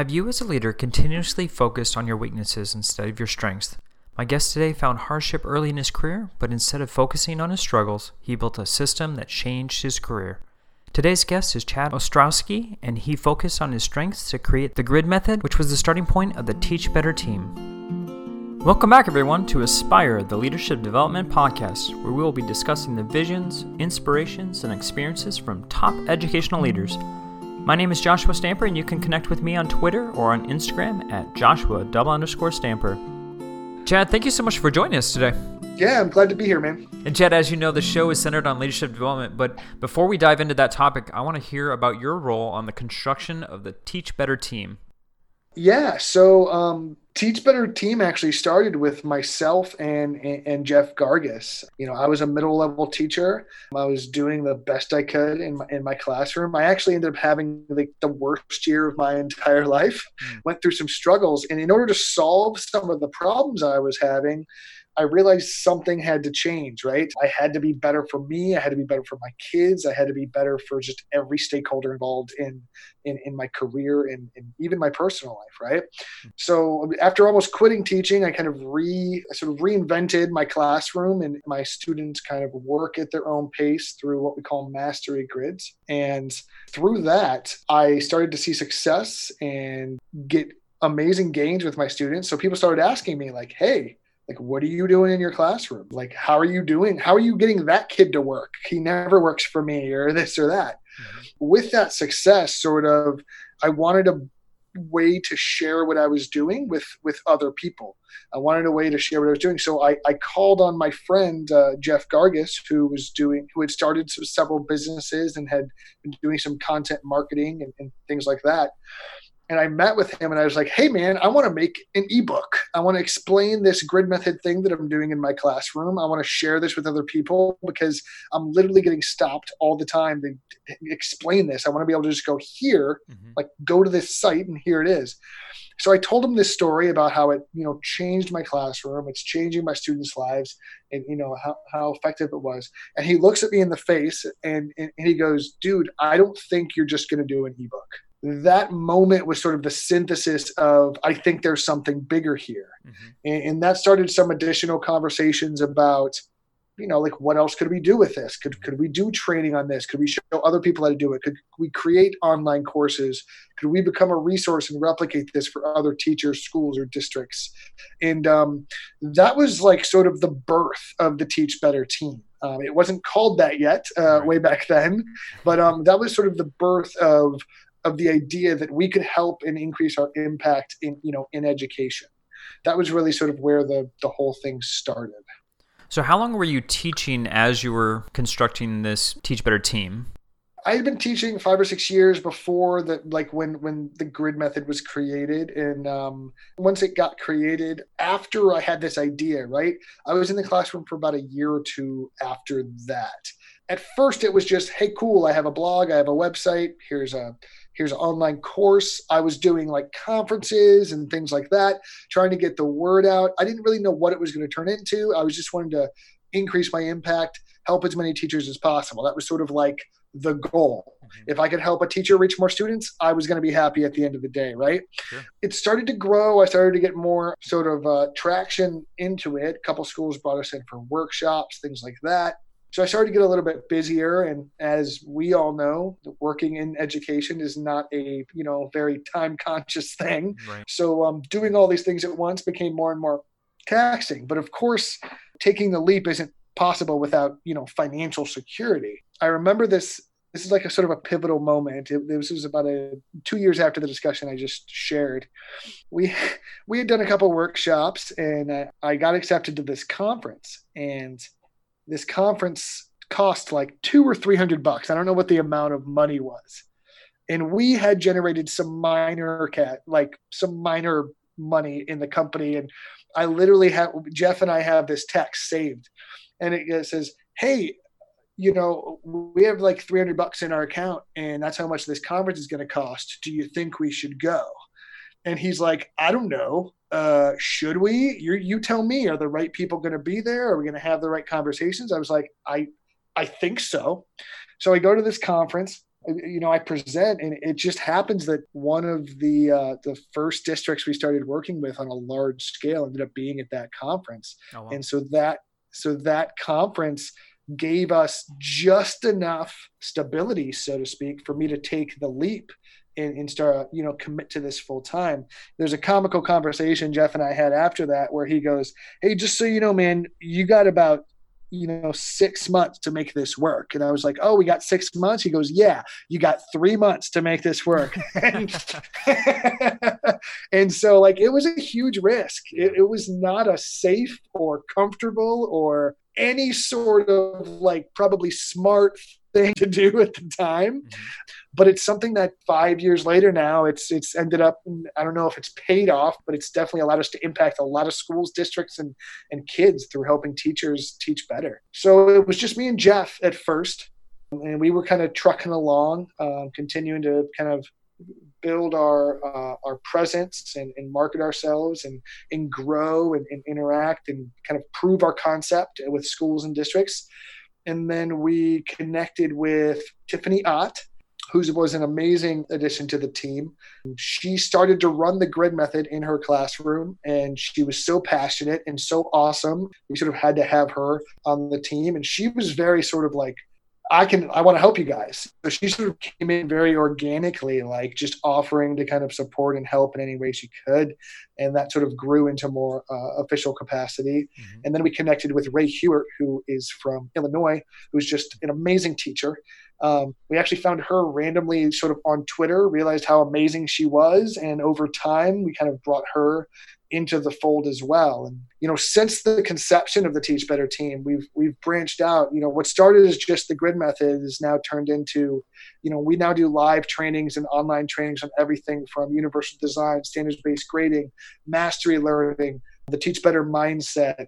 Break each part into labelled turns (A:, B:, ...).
A: Have you, as a leader, continuously focused on your weaknesses instead of your strengths? My guest today found hardship early in his career, but instead of focusing on his struggles, he built a system that changed his career. Today's guest is Chad Ostrowski, and he focused on his strengths to create the grid method, which was the starting point of the Teach Better team. Welcome back, everyone, to Aspire, the Leadership Development Podcast, where we will be discussing the visions, inspirations, and experiences from top educational leaders. My name is Joshua Stamper, and you can connect with me on Twitter or on Instagram at Joshua double underscore Stamper. Chad, thank you so much for joining us today.
B: Yeah, I'm glad to be here, man.
A: And Chad, as you know, the show is centered on leadership development. But before we dive into that topic, I want to hear about your role on the construction of the Teach Better team.
B: Yeah, so um, Teach Better team actually started with myself and, and, and Jeff Gargas. You know, I was a middle level teacher. I was doing the best I could in my, in my classroom. I actually ended up having like the worst year of my entire life. Mm. Went through some struggles, and in order to solve some of the problems I was having, I realized something had to change, right? I had to be better for me. I had to be better for my kids. I had to be better for just every stakeholder involved in in, in my career and, and even my personal life, right? So after almost quitting teaching, I kind of re I sort of reinvented my classroom and my students kind of work at their own pace through what we call mastery grids. And through that, I started to see success and get amazing gains with my students. So people started asking me like, "Hey, like what are you doing in your classroom like how are you doing how are you getting that kid to work he never works for me or this or that mm-hmm. with that success sort of i wanted a way to share what i was doing with with other people. I wanted a way to share what i was doing. So i, I called on my friend uh, jeff gargas who was doing who had started several businesses and had been doing some content marketing and, and things like that and I met with him and I was like, hey man, I want to make an ebook. I want to explain this grid method thing that I'm doing in my classroom. I want to share this with other people because I'm literally getting stopped all the time to explain this. I want to be able to just go here, mm-hmm. like go to this site and here it is. So I told him this story about how it, you know, changed my classroom. It's changing my students' lives and, you know, how, how effective it was. And he looks at me in the face and, and, and he goes, dude, I don't think you're just going to do an ebook that moment was sort of the synthesis of i think there's something bigger here. Mm-hmm. and, and, that started some additional conversations about you know like what else could we do with this? Could, could we do training on this? Could we show other people how to do it? Could we create online courses? Could we become a resource and replicate this for other teachers schools or districts? And um, that was like sort of the birth of the teach better team. Um, it wasn't called that yet uh, way back then but um, that was sort of the birth of of the idea that we could help and increase our impact in you know in education. That was really sort of where the the whole thing started.
A: So how long were you teaching as you were constructing this teach better team?
B: I had been teaching five or six years before that, like when when the grid method was created, and um, once it got created, after I had this idea, right, I was in the classroom for about a year or two after that. At first, it was just, hey, cool, I have a blog, I have a website, here's a here's an online course. I was doing like conferences and things like that, trying to get the word out. I didn't really know what it was going to turn into. I was just wanting to increase my impact, help as many teachers as possible. That was sort of like the goal. Mm-hmm. If I could help a teacher reach more students, I was going to be happy at the end of the day, right? Sure. It started to grow. I started to get more sort of uh, traction into it. A couple schools brought us in for workshops, things like that. So I started to get a little bit busier, and as we all know, working in education is not a you know very time conscious thing. Right. So um, doing all these things at once became more and more taxing. But of course, taking the leap isn't possible without you know financial security. I remember this. This is like a sort of a pivotal moment. It, this was about a two years after the discussion I just shared. We we had done a couple workshops, and I, I got accepted to this conference, and this conference cost like two or three hundred bucks. I don't know what the amount of money was. And we had generated some minor cat, like some minor money in the company. And I literally have Jeff and I have this text saved. And it says, Hey, you know, we have like 300 bucks in our account, and that's how much this conference is going to cost. Do you think we should go? And he's like, I don't know uh, should we? You you tell me. Are the right people going to be there? Are we going to have the right conversations? I was like, I I think so. So I go to this conference. you know, I present, and it just happens that one of the uh, the first districts we started working with on a large scale ended up being at that conference, oh, wow. and so that so that conference gave us just enough stability, so to speak, for me to take the leap and, and start, you know, commit to this full time. There's a comical conversation Jeff and I had after that where he goes, Hey, just so you know, man, you got about you know six months to make this work. And i was like oh we got six months? He goes yeah you got three months to make this work. And, and so like it was a huge risk. It, it was not a safe or comfortable or any sort of like probably smart thing to do at the time. Mm-hmm. but it's something that five years later now it's it's ended up i don't know if it's paid off but it's definitely allowed us to impact a lot of schools districts and and kids through helping teachers teach better. So it was just me and jeff at first and we were kind of trucking along um, continuing to kind of build our uh, our presence and, and, market ourselves and and grow and, and, interact and kind of prove our concept with schools and districts and then we connected with Tiffany Ott, who was an amazing addition to the team. She started to run the grid method in her classroom, and she was so passionate and so awesome. We sort of had to have her on the team, and she was very sort of like I can I want to help you guys. So she sort of came in very organically, like just offering to kind of support and help in any way she could, and that sort of grew into more uh, official capacity. Mm-hmm. And then we connected with Rae Hughart, who is from Illinois, who's just an amazing teacher. Um, we actually found her randomly, sort of on Twitter, realized how amazing she was, and over time we kind of brought her into the fold as well. And you know, since the conception of the Teach Better team, we've we've branched out. You know, what started as just the grid method is now turned into, you know, we now do live trainings and online trainings on everything from universal design, standards based grading, mastery learning, the Teach Better mindset.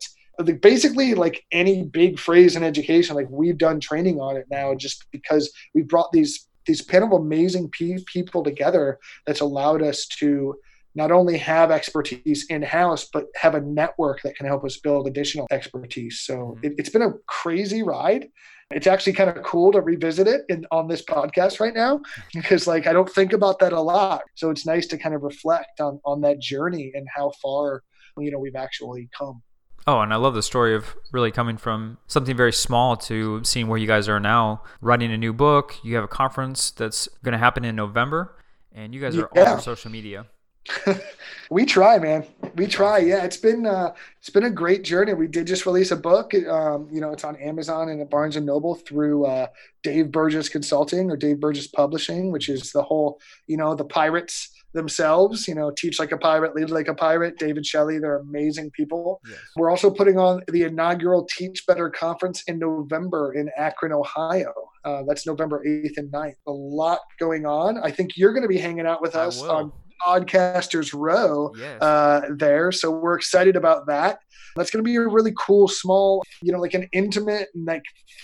B: Basically, like any big phrase in education, like we've done training on it now, just because we brought these these panel of amazing people together that's allowed us to not only have expertise in house, but have a network that can help us build additional expertise. So mm-hmm. it, has been a crazy ride. It's actually kind of cool to revisit it in, on this podcast right now because, like, I don't think about that a lot. So it's nice to kind of reflect on on that journey and how far you know we've actually come.
A: Oh, and I love the story of really coming from something very small to seeing where you guys are now, writing a new book. You have a conference that's going to happen in November, and you guys are yeah. all over social media.
B: we try, man. We try. Yeah, it's been uh, it's been a great journey. We did just release a book. Um, you know, it's on Amazon and at Barnes and Noble through uh, Dave Burgess Consulting or Dave Burgess Publishing, which is the whole, you know, the pirates themselves. You know, teach like a pirate, lead like a pirate. David Shelley, they're amazing people. Yes. We're also putting on the inaugural Teach Better conference in November in Akron, Ohio. Uh, that's November 8th and 9th. A lot going on. I think you're going to be hanging out with us on Podcasters Row yes. uh, there. So we're excited about that. That's going to be a really cool, small, you know, like an intimate, like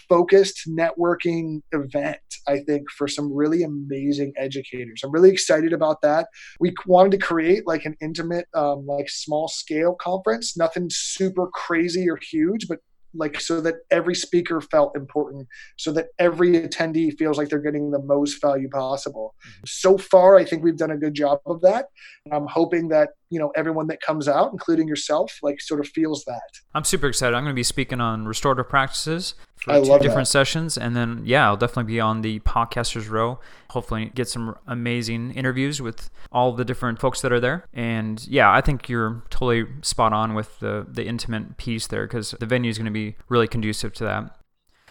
B: focused networking event, I think, for some really amazing educators. I'm really excited about that. We wanted to create like an intimate, um, like small scale conference, nothing super crazy or huge, but like so that every speaker felt important so that every attendee feels like they're getting the most value possible mm-hmm. so far i think we've done a good job of that i'm hoping that you know everyone that comes out including yourself like sort of feels that.
A: I'm super excited. I'm going to be speaking on restorative practices for I two different that. sessions and then yeah i'll definitely be on the podcasters row. Hopefully get some amazing interviews with all the different folks that are there. And yeah i think you're totally spot on with the the intimate piece there because the venue is going to be really conducive to that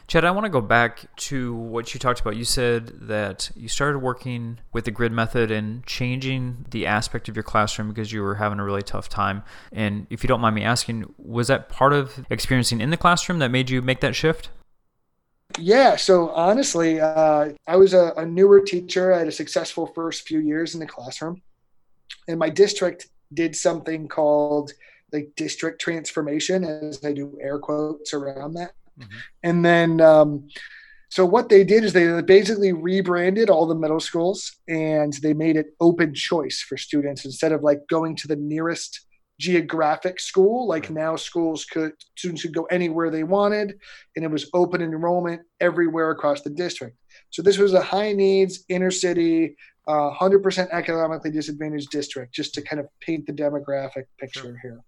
A: Chad, I want to go back to what you talked about. You said that you started working with the grid method and changing the aspect of your classroom because you were having a really tough time. And if you don't mind me asking, was that part of experiencing in the classroom that made you make that shift?
B: Yeah, so honestly, uh, I was a, a newer teacher. I had a successful first few years in the classroom. And my district did something called like district transformation, as I do air quotes around that. Mm-hmm. And then, um, so what they did is they basically rebranded all the middle schools and they made it open choice for students instead of like going to the nearest geographic school. Like now, schools could students could go anywhere they wanted, and it was open enrollment everywhere across the district. So this was a high needs inner city, uh, 100% economically disadvantaged district, just to kind of paint the demographic picture sure. here.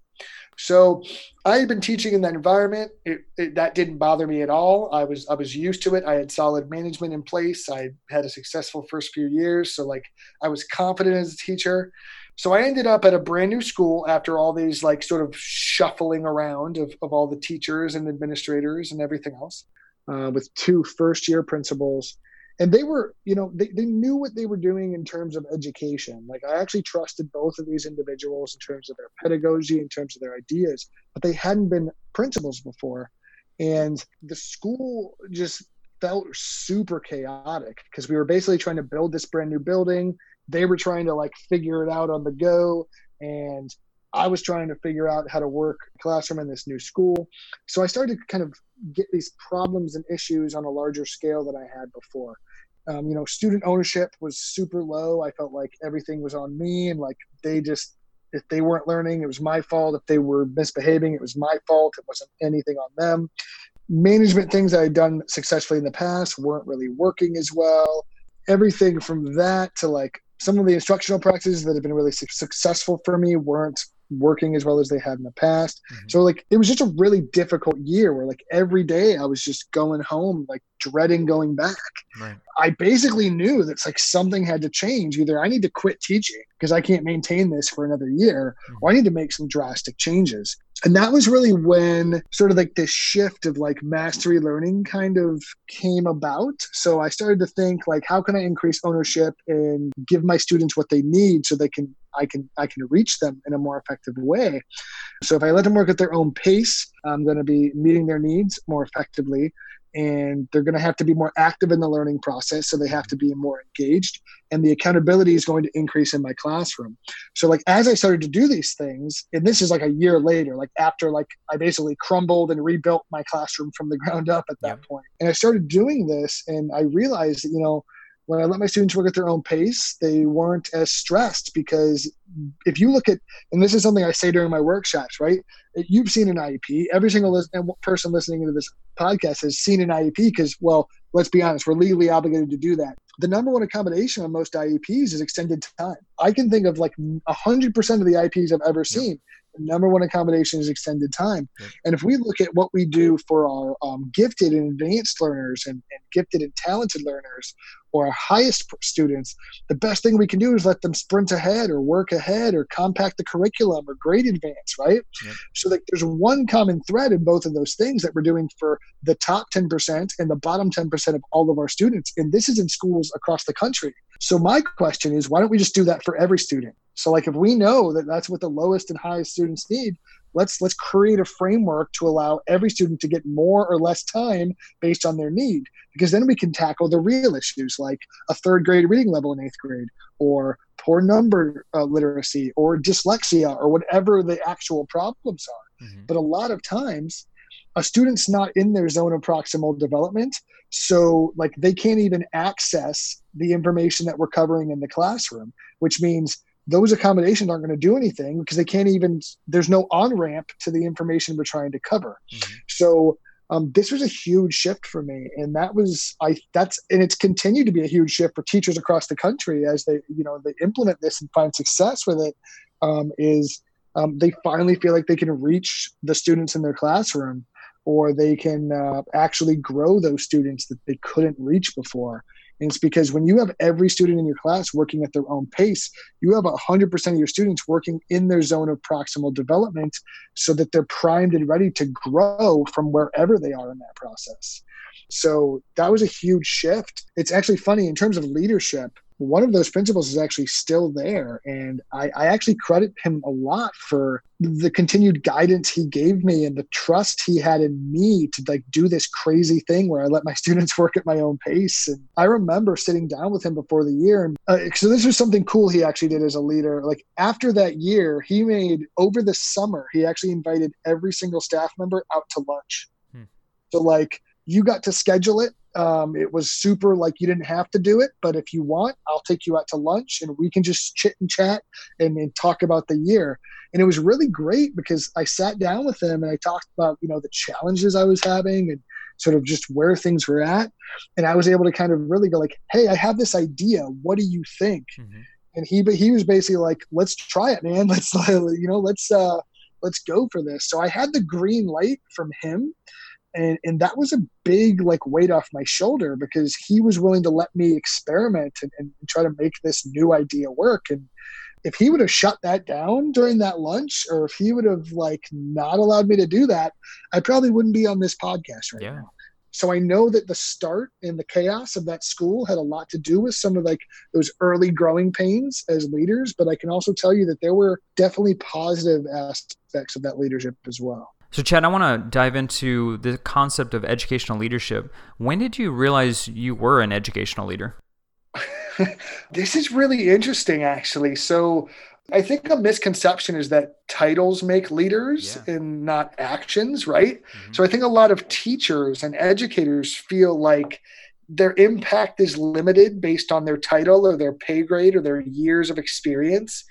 B: So I had been teaching in that environment. It, it, that didn't bother me at all. I was I was used to it. I had solid management in place. I had a successful first few years, so like I was confident as a teacher. So I ended up at a brand new school after all these like sort of shuffling around of, of all the teachers and administrators and everything else, uh, with two first year principals and they were you know they, they knew what they were doing in terms of education like i actually trusted both of these individuals in terms of their pedagogy in terms of their ideas but they hadn't been principals before and the school just felt super chaotic because we were basically trying to build this brand new building they were trying to like figure it out on the go and I was trying to figure out how to work classroom in this new school. So I started to kind of get these problems and issues on a larger scale than I had before. Um, you know, student ownership was super low. I felt like everything was on me, and like they just, if they weren't learning, it was my fault. If they were misbehaving, it was my fault. It wasn't anything on them. Management things I had done successfully in the past weren't really working as well. Everything from that to like some of the instructional practices that have been really su- successful for me weren't working as well as they had in the past. Mm-hmm. So like it was just a really difficult year where like every day I was just going home like dreading going back. Right. I basically knew that it's like something had to change. Either I need to quit teaching because I can't maintain this for another year, mm-hmm. or I need to make some drastic changes. And that was really when sort of like this shift of like mastery learning kind of came about. So I started to think like how can I increase ownership and give my students what they need so they can I can I can reach them in a more effective way. So if I let them work at their own pace, I'm going to be meeting their needs more effectively and they're going to have to be more active in the learning process so they have to be more engaged and the accountability is going to increase in my classroom so like as i started to do these things and this is like a year later like after like i basically crumbled and rebuilt my classroom from the ground up at that yeah. and i started doing this and i realized that you know when I let my students work at their own pace, they weren't as stressed because if you look at, and this is something I say during my workshops, right? You've seen an IEP. Every single person listening to this podcast has seen an IEP because, well, let's be honest, we're legally obligated to do that. The number one accommodation on most IEPs is extended time. I can think of like 100% of the IEPs I've ever seen. Yep number one accommodation is extended time. Yep. And if we look at what we do for our um, gifted and advanced learners and, and, gifted and talented learners or our highest students, the best thing we can do is let them sprint ahead or work ahead or compact the curriculum or grade advance, right? Yep. So like there's one common thread in both of those things that we're doing for the top 10% and the bottom 10% of all of our students. And this is in schools across the country. So my question is, why don't we just do that for every student? So like if we know that that's what the lowest and highest students need, let's let's create a framework to allow every student to get more or less time based on their need because then we can tackle the real issues like a third grade reading level in eighth grade or poor number uh, literacy or dyslexia or whatever the actual problems are mm-hmm. but a lot of times a student's not in their zone of proximal development so like they can't even access the information that we're covering in the classroom which means those accommodations aren't going to do anything because they can't even there's no on ramp to the information we're trying to cover mm-hmm. so um, this was a huge shift for me and that was i that's and it's continued to be a huge shift for teachers across the country as they you know they implement this and find success with it. Um, is um, they finally feel like they can reach the students in their classroom or they can uh, actually grow those students that they couldn't reach before and it's because when you have every student in your class working at their own pace, you have 100% of your students working in their zone of proximal development so that they're primed and ready to grow from wherever they are in that process. So that was a huge shift. It's actually funny in terms of leadership one of those principles is actually still there. And I, I, actually credit him a lot for the continued guidance he gave me and the trust he had in me to like do this crazy thing where I let my students work at my own pace. And I remember sitting down with him before the year. And uh, so this was something cool he actually did as a leader. Like after that year, he made over the summer, he actually invited every single staff member out to lunch. Hmm. So like you got to schedule it um, it was super like you didn't have to do it, but if you want, I'll take you out to lunch and we can just chit and chat and, and talk about the year. And it was really great because I sat down with him and I talked about, you know, the challenges I was having and sort of just where things were at. And I was able to kind of really go like, hey, I have this idea. What do you think? Mm-hmm. And he but he was basically like, let's try it, man. Let's you know, let's uh let's go for this. So I had the green light from him. And, and that was a big like weight off my shoulder because he was willing to let me experiment and, and try to make this new idea work. And if he would have shut that down during that lunch or if he would have like not allowed me to do that i probably wouldn't be on this podcast right yeah. now. So i know that the start and the chaos of that school had a lot to do with some of like those early growing pains as leaders but i can also tell you that there were definitely positive aspects of that leadership as well
A: so, Chad, I want to dive into the concept of educational leadership. When did you realize you were an educational leader?
B: this is really interesting, actually. So, I think a misconception is that titles make leaders yeah. and not actions, right? Mm-hmm. So I think a lot of teachers and educators feel like their impact is limited based on their title or their pay grade or their years of experience.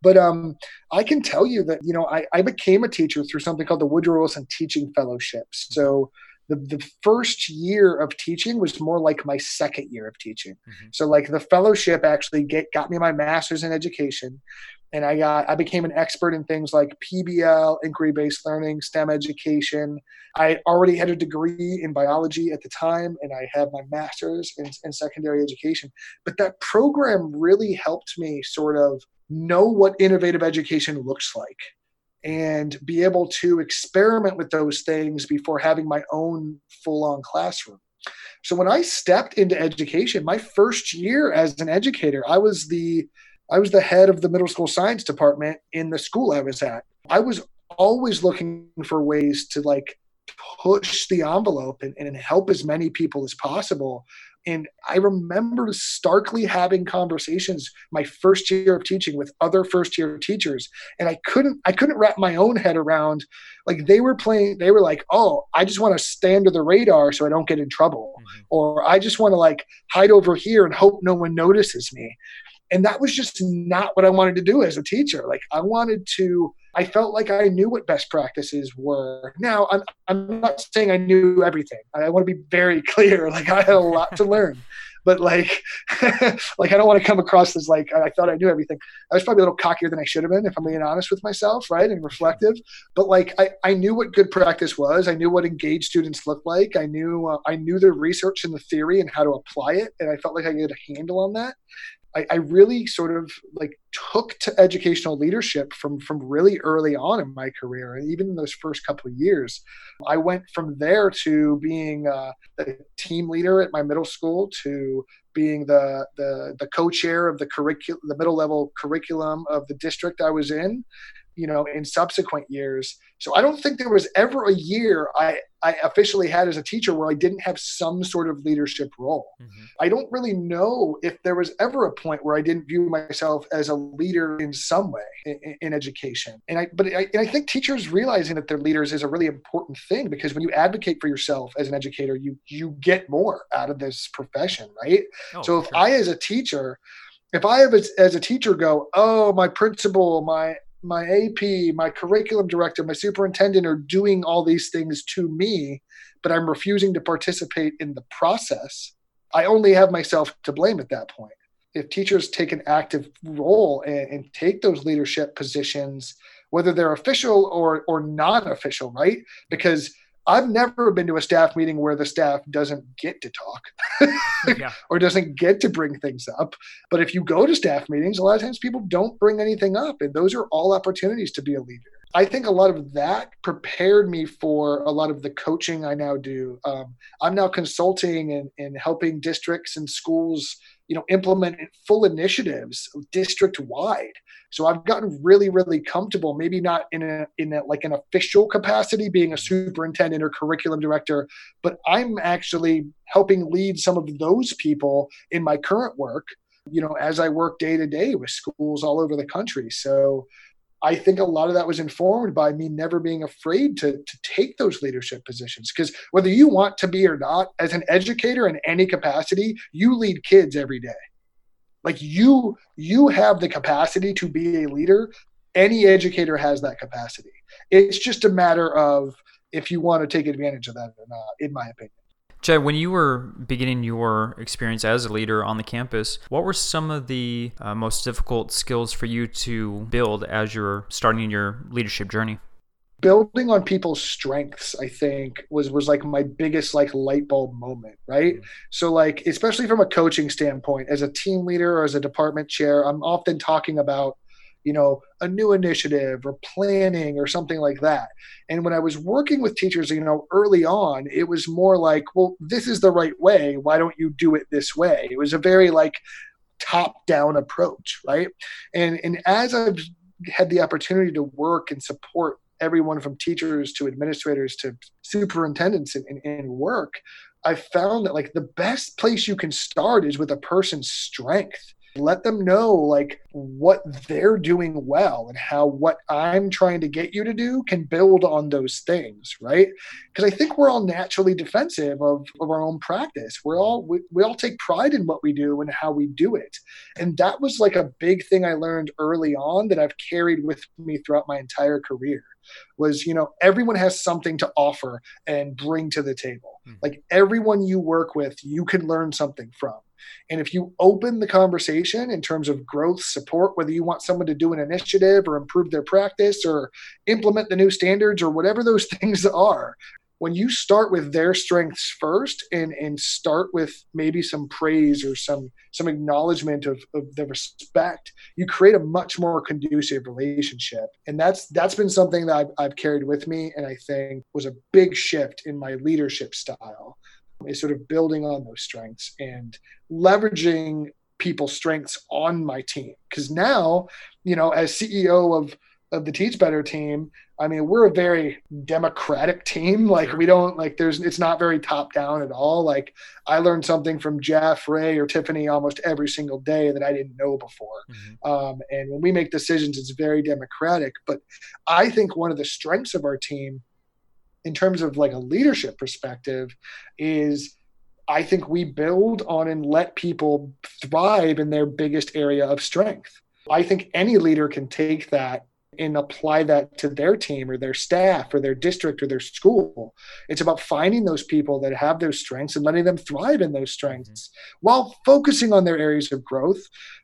B: But um, I can tell you that, you know, I, I became a teacher through something called the Woodrow Wilson Teaching Fellowships. So the, the first year of teaching was more like my second year of teaching. Mm-hmm. So like the fellowship actually get, got me my master's in education and I got I became an expert in things like PBL, inquiry based learning, STEM education. I already had a degree in biology at the time, and I had my master's in, in, secondary education. But that program really helped me sort of know what innovative education looks like and be able to experiment with those things before having my own full on classroom. So when I stepped into education, my first year as an educator, I was the I was the head of the middle school science department in the school I was at. I was always looking for ways to like push the envelope and, and help as many people as possible and I remember starkly having conversations my first year of teaching with other first year teachers. And I couldn't I couldn't wrap my own head around like they were playing they were like, oh, I just want to stay under the radar so I don't get in trouble. Mm-hmm. Or I just want to like hide over here and hope no one notices me and that was just not what i wanted to do as a teacher. Like i wanted to i felt like i knew what best practices were. Now i'm, I'm not saying i knew everything. I want to be very clear. Like i had a lot to learn. But like like i don't want to come across as like i thought i knew everything. I was probably a little cockier than i should have been if i'm being honest with myself right and reflective. But like i, I knew what good practice was. I knew what engaged students looked like. I knew uh, i knew the research and the theory and how to apply it and i felt like i had a handle on that I, I, really sort of like took to educational leadership from from really early on in my career, and even in those first couple of years, I went from there to being uh, a team leader at my middle school to being the the, the co-chair of the curriculum, the middle level curriculum of the district I was in, you know, in subsequent years. So I don't think there was ever a year I, I officially had as a teacher where I didn't have some sort of leadership role. Mm-hmm. I don't really know if there was ever a point where I didn't view myself as a leader in some way in, in education. And I, but I, and I think teachers realizing that they're leaders is a really important thing because when you advocate for yourself as an educator, you you get more out of this profession, right? Oh, so if sure. I, as a teacher, if I have as, as a teacher go, oh, my principal, my my AP, my curriculum director, my superintendent are doing all these things to me, but I'm refusing to participate in the process. I only have myself to blame at that point. If teachers take an active role and, and take those leadership positions, whether they're official or or non-official, right? Because I've never been to a staff meeting where the staff doesn't get to talk yeah. or doesn't get to bring things up. But if you go to staff meetings, a lot of times people don't bring anything up. And those are all opportunities to be a leader. I think a lot of that prepared me for a lot of the coaching I now do. Um, I'm now consulting and, and helping districts and schools, you know, implement full initiatives district wide. So I've gotten really, really comfortable. Maybe not in a in a, like an official capacity, being a superintendent or curriculum director, but I'm actually helping lead some of those people in my current work. You know, as I work day to day with schools all over the country. So I think a lot of that was informed by me never being afraid to, to take those leadership positions. Because whether you want to be or not, as an educator in any capacity, you lead kids every day. Like you, you have the capacity to be a leader. Any educator has that capacity. It's just a matter of if you want to take advantage of that or not, in my opinion.
A: Chad, when you were beginning your experience as a leader on the campus, what were some of the uh, most difficult skills for you to build as you're starting your leadership journey?
B: building on people's strengths i think was was like my biggest like light bulb moment right mm-hmm. so like especially from a coaching standpoint as a team leader or as a department chair i'm often talking about you know a new initiative or planning or something like that. And when i was working with teachers you know early on it was more like well this is the right way. Why don't you do it this way? It was a very like top down approach right? And and as i've had the opportunity to work and support everyone from teachers to administrators to superintendents in, in, in work i found that like the best place you can start is with a person's strength let them know like what they're doing well and how what i'm trying to get you to do can build on those things right? Because i think we're all naturally defensive of, of our own practice. We're all we, we all take pride in what we do and how we do it. And that was like a big thing i learned early on that i've carried with me throughout my entire career was you know everyone has something to offer and bring to the table mm-hmm. like everyone you work with you can learn something from and if you open the conversation in terms of growth support, whether you want someone to do an initiative or improve their practice or implement the new standards or whatever those things are, when you start with their strengths first and and start with maybe some praise or some some acknowledgement of, of the respect you create a much more conducive relationship and that's that's been something that I've, I've carried with me and i think was a big shift in my leadership style is sort of building on those strengths and leveraging people's strengths on my team. Because now, you know, as CEO of of the Teach Better team, I mean, we're a very democratic team. Like we don't like there's it's not very top down at all. Like I learned something from Jeff, Rae, or Tiffany almost every single day that I didn't know before. Mm-hmm. Um, and when we make decisions, it's very democratic. But I think one of the strengths of our team in terms of like a leadership perspective is I think we build on and let people thrive in their biggest area of strength. I think any leader can take that and apply that to their team or their staff or their district or their school. It's about finding those people that have those strengths and letting them thrive in those strengths mm-hmm. while focusing on their areas of growth.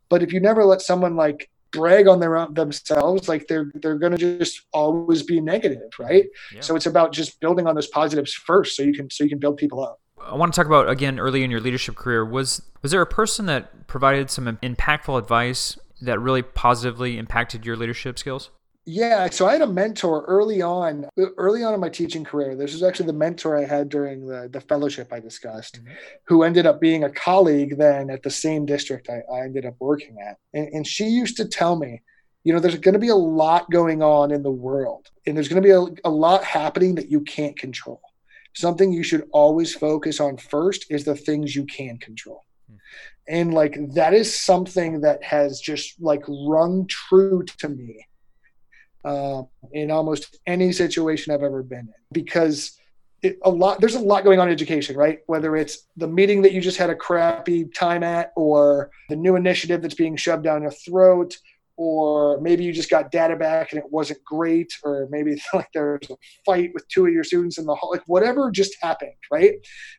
B: But if you never let someone like brag on their own themselves like they're they're going to just always be negative right yeah. so it's about just building on those positives first so you can so you can build people up
A: I want to talk about again early in your leadership career was was there a person that provided some impactful advice that really positively impacted your leadership skills
B: yeah, so I had a mentor early on, early on in my teaching career. This was actually the mentor I had during the, the fellowship I discussed, mm-hmm. who ended up being a colleague then at the same district I, I ended up working at. And, and she used to tell me, you know, there's going to be a lot going on in the world, and there's going to be a, a lot happening that you can't control. Something you should always focus on first is the things you can control. Mm-hmm. And like that is something that has just like rung true to me uh, in almost any situation I've ever been in because it, a lot there's a lot going on in education, right? Whether it's the meeting that you just had a crappy time at, or the new initiative that's being shoved down your throat, or maybe you just got data back and it wasn't great, or maybe like there's a fight with two of your students in the hall, like whatever just happened, right?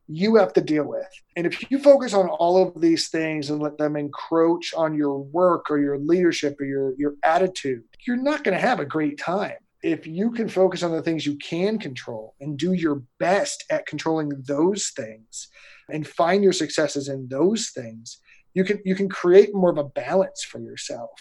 B: You have to deal with. And if you focus on all of these things and let them encroach on your work or your leadership or your, your attitude, you're not going to have a great time. If you can focus on the things you can control and do your best at controlling those things and find your successes in those things, you can you can create more of a balance for yourself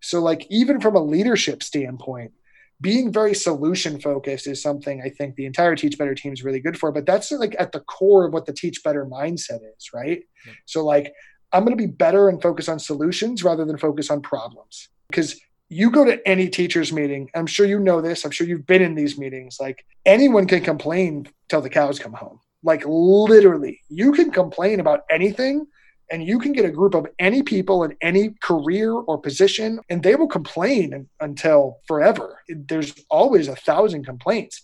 B: so, like, even from a leadership standpoint, being very solution focused is something I think the entire Teach Better team is really good for. But that's like at the core of what the Teach Better mindset is, right? So, like, I'm going to be better and focus on solutions rather than focus on problems. Because you go to any teachers meeting, I'm sure you know this, I'm sure you've been in these meetings, like, anyone can complain till the cows come home. Like, literally, you can complain about anything and you can get a group of any people in any career or position and they will complain until forever. There's always a thousand complaints.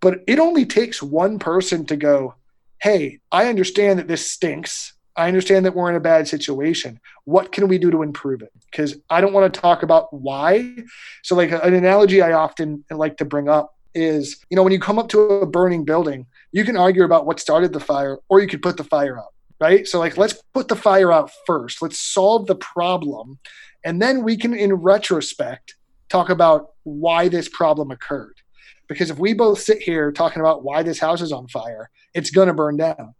B: But it only takes one person to go hey i understand that this stinks. I understand that we're in a bad situation. What can we do to improve it? Because i don't want to talk about why. So like an analogy i often like to bring up is, you know, when you come up to a burning building, you can argue about what started the fire or you could put the fire out, right? So, like, let's put the fire out first. Let's solve the problem. And then we can, in retrospect, talk about why this problem occurred. Because if we both sit here talking about why this house is on fire, it's going to burn down.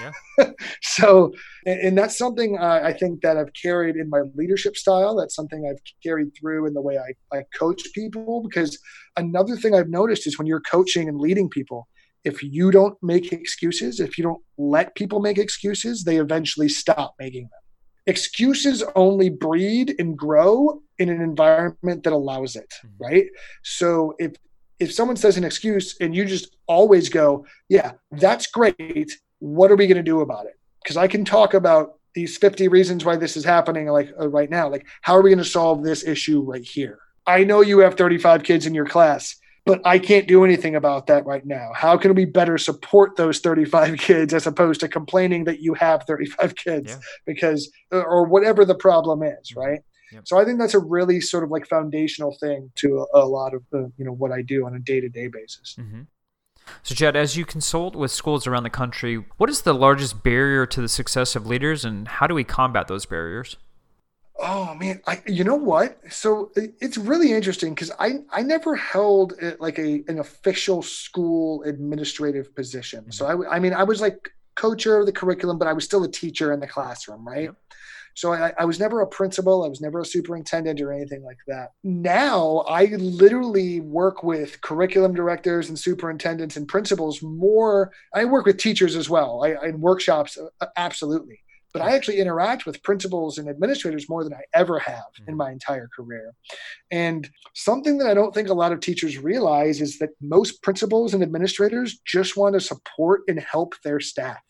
B: Yeah. so, and, that's something uh, I think that I've carried in my leadership style. That's something I've carried through in the way I, I coach people. Because another thing I've noticed is when you're coaching and leading people, if you don't make excuses, if you don't let people make excuses, they eventually stop making them. Excuses only breed and grow in an environment that allows it, mm-hmm. right? So if if someone says an excuse and you just always go, yeah, that's great. What are we going to do about it? Because I can talk about these 50 reasons why this is happening like uh, right now. Like, how are we going to solve this issue right here? I know you have 35 kids in your class, but I can't do anything about that right now. How can we better support those 35 kids as opposed to complaining that you have 35 kids yeah. because, uh, or whatever the problem is, mm-hmm. right? So I think that's a really sort of like foundational thing to a, a lot of the, you know what I do on a day to day basis.
A: Mm-hmm. So Chad, as you consult with schools around the country, what is the largest barrier to the success of leaders, and how do we combat those barriers?
B: Oh man, I you know what? So it's really interesting because I I never held like a an official school administrative position. Mm-hmm. So I I mean I was like co-chair of the curriculum, but I was still a teacher in the classroom, right? Yep. So I, I, was never a principal. I was never a superintendent or anything like that. Now I literally work with curriculum directors and superintendents and principals more. I work with teachers as well. I, in workshops, absolutely. But I actually interact with principals and administrators more than I ever have in mm-hmm. my entire career. And something that I don't think a lot of teachers realize is that most principals and administrators just want to support and help their staff.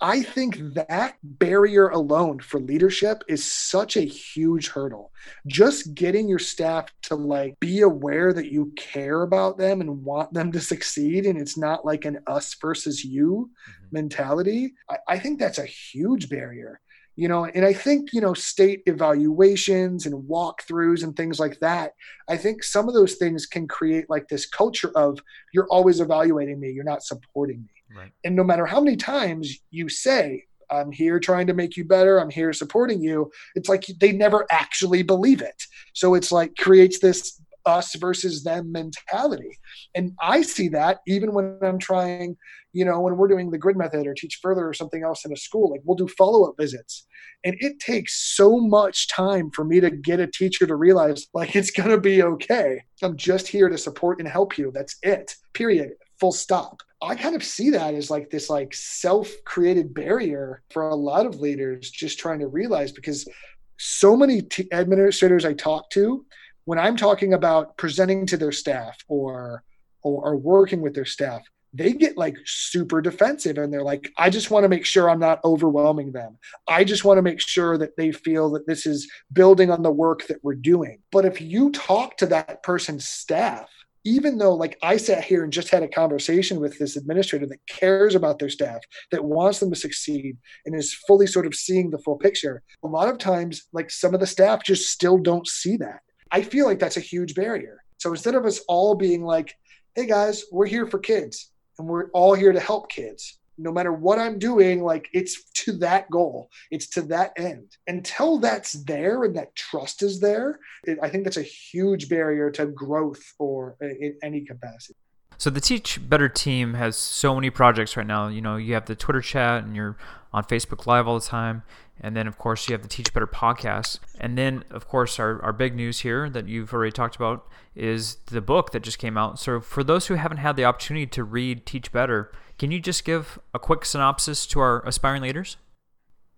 B: I think that barrier alone for leadership is such a huge hurdle. Just getting your staff to like be aware that you care about them and want them to succeed, and it's not like an us versus you mm-hmm. mentality. I, I think that's a huge barrier you know and i think you know state evaluations and walkthroughs and things like that i think some of those things can create like this culture of you're always evaluating me you're not supporting me Right. And no matter how many times you say, I'm here trying to make you better, I'm here supporting you, it's like they never actually believe it. So it's like creates this us versus them mentality. And I see that even when I'm trying, you know, when we're doing the grid method or Teach Better or something else in a school, like we'll do follow up visits. And it takes so much time for me to get a teacher to realize, like, it's going to be okay. I'm just here to support and help you. That's it, period full stop. I kind of see that as like this like self-created barrier for a lot of leaders just trying to realize because so many t- administrators I talk to when I'm talking about presenting to their staff or, or or working with their staff, they get like super defensive and they're like, I just want to make sure I'm not overwhelming them. I just want to make sure that they feel that this is building on the work that we're doing. But if you talk to that person's staff even though like I sat here and just had a conversation with this administrator that cares about their staff, that wants them to succeed and is fully sort of seeing the full picture, a lot of times like some of the staff just still don't see that. I feel like that's a huge barrier. So instead of us all being like, hey guys, we're here for kids and we're all here to help kids no matter what I'm doing, like it's to that goal, it's to that end. Until that's there and that trust is there, it, I think that's a huge barrier to growth or in any capacity.
A: So the Teach Better team has so many projects right now. You know, you have the Twitter chat and you're on Facebook Live all the time. And then, of course, you have the Teach Better podcast. And then, of course, our, our big news here that you've already talked about is the book that just came out. So, for those who haven't had the opportunity to read Teach Better, can you just give a quick synopsis to our aspiring leaders?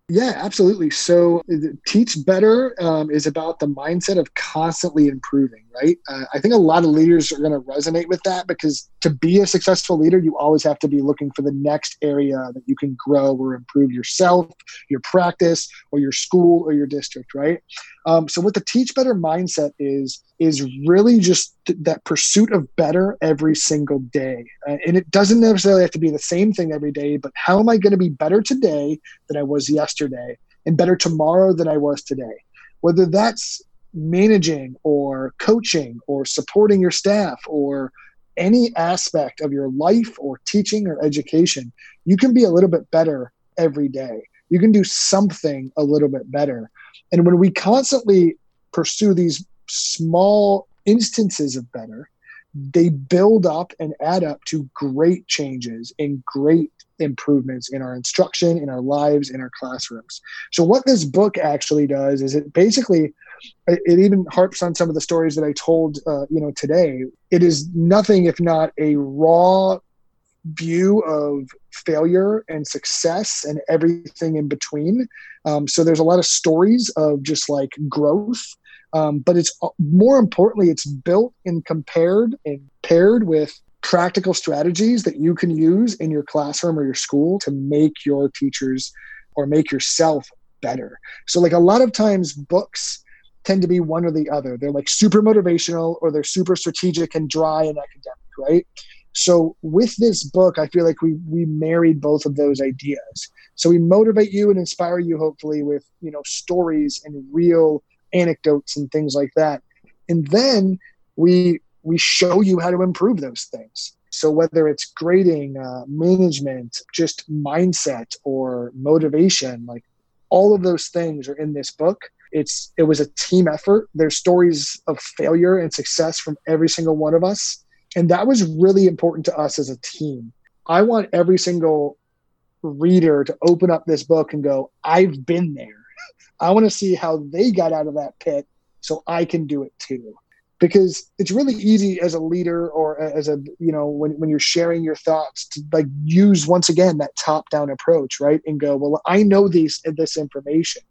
B: Yeah, absolutely. So, Teach Better um, is about the mindset of constantly improving, right? Uh, I think a lot of leaders are going to resonate with that because to be a successful leader, you always have to be looking for the next area that you can grow or improve yourself, your practice, or your school or your district, right? Um, so, what the Teach Better mindset is, is really just th- that pursuit of better every single day. Uh, and it doesn't necessarily have to be the same thing every day, but how am I going to be better today than I was yesterday and better tomorrow than I was today? Whether that's managing or coaching or supporting your staff or any aspect of your life or teaching or education, you can be a little bit better every day. You can do something a little bit better. And when we constantly pursue these small instances of better, they build up and add up to great changes and great improvements in our instruction, in our lives, in our classrooms. So, what this book actually does is it basically it even harps on some of the stories that I told, uh, you know, today. It is nothing if not a raw view of failure and success and everything in between. Um, so there's a lot of stories of just like growth, um, but it's uh, more importantly, it's built and compared and paired with practical strategies that you can use in your classroom or your school to make your teachers or make yourself better. So, like a lot of times, books tend to be one or the other. They're like super motivational or they're super strategic and dry and academic, right? So with this book, I feel like we we married both of those ideas. So we motivate you and inspire you, hopefully, with you know stories and real anecdotes and things like that. And then we we show you how to improve those things. So whether it's grading, uh, management, just mindset or motivation, like all of those things are in this book. It's it was a team effort. There's stories of failure and success from every single one of us, and that was really important to us as a team. I want every single reader to open up this book and go, "I've been there. I want to see how they got out of that pit so I can do it too." because it's really easy as a leader or as a you know when, when you're sharing your thoughts to like use once again that top down approach right and go well i know these this information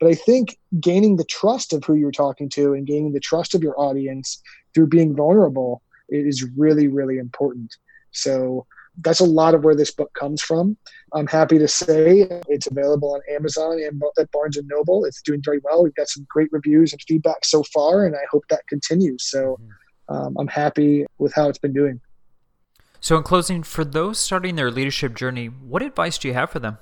B: but i think gaining the trust of who you're talking to and gaining the trust of your audience through being vulnerable is really really important so that's a lot of where this book comes from. I'm happy to say it's available on Amazon and at Barnes and Noble. It's doing very well. We've got some great reviews and feedback so far, and I hope that continues. So mm-hmm. um, I'm happy with how it's been doing.
A: So, in closing, for those starting their leadership journey, what advice do you have for them?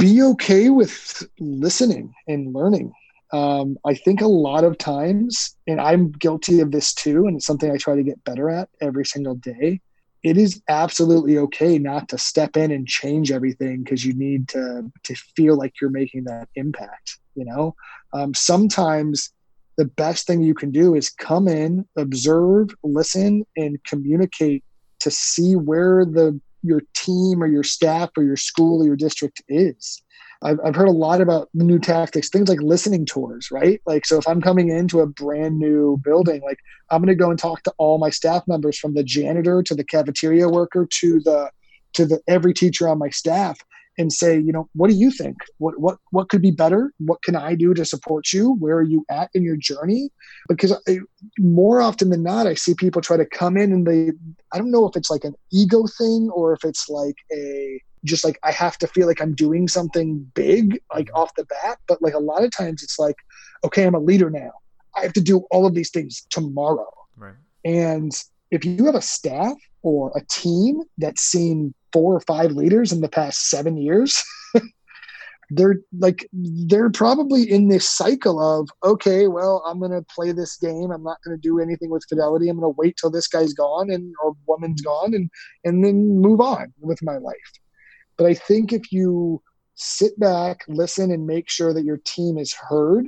B: Be okay with listening and learning. Um, I think a lot of times, and I'm guilty of this too, and it's something I try to get better at every single day it is absolutely okay not to step in and change everything because you need to to feel like you're making that impact you know um, sometimes the best thing you can do is come in observe listen and communicate to see where the your team or your staff or your school or your district is I've, I've heard a lot about new tactics, things like listening tours, right? Like, so if I'm coming into a brand new building, like I'm going to go and talk to all my staff members from the janitor to the cafeteria worker to the, to the every teacher on my staff and say, you know, what do you think? What what what could be better? What can I do to support you? Where are you at in your journey? Because I, more often than not, I see people try to come in and they, I don't know if it's like an ego thing or if it's like a just like I have to feel like I'm doing something big like mm-hmm. off the bat. But like a lot of times it's like, okay, I'm a leader now. I have to do all of these things tomorrow.
A: Right.
B: And if you have a staff or a team that's seen four or five leaders in the past seven years, they're like they're probably in this cycle of okay well i'm going to play this game. I'm not going to do anything with fidelity. I'm going to wait till this guy's gone and or woman's gone and and then move on with my life. But I think if you sit back, listen, and make sure that your team is heard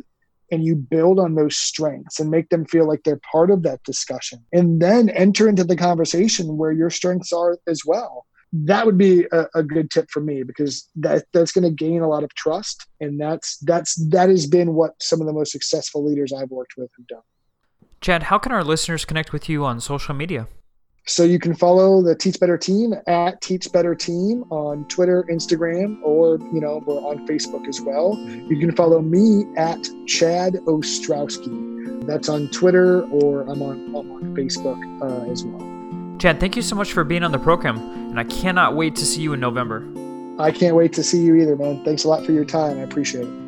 B: and you build on those strengths and make them feel like they're part of that discussion and then enter into the conversation where your strengths are as well. That would be a, a good tip for me because that that's going to gain a lot of trust and that's that's that has been what some of the most successful leaders i've worked with have done.
A: Chad how can our listeners connect with you on social media
B: so you can follow the Teach Better Team at Teach Better Team on Twitter, Instagram, or you know we're on Facebook as well. You can follow me at Chad Ostrowski. That's on Twitter, or I'm on I'm on Facebook uh, as well.
A: Chad, thank you so much for being on the program, and I cannot wait to see you in November.
B: I can't wait to see you either, man. Thanks a lot for your time. I appreciate it.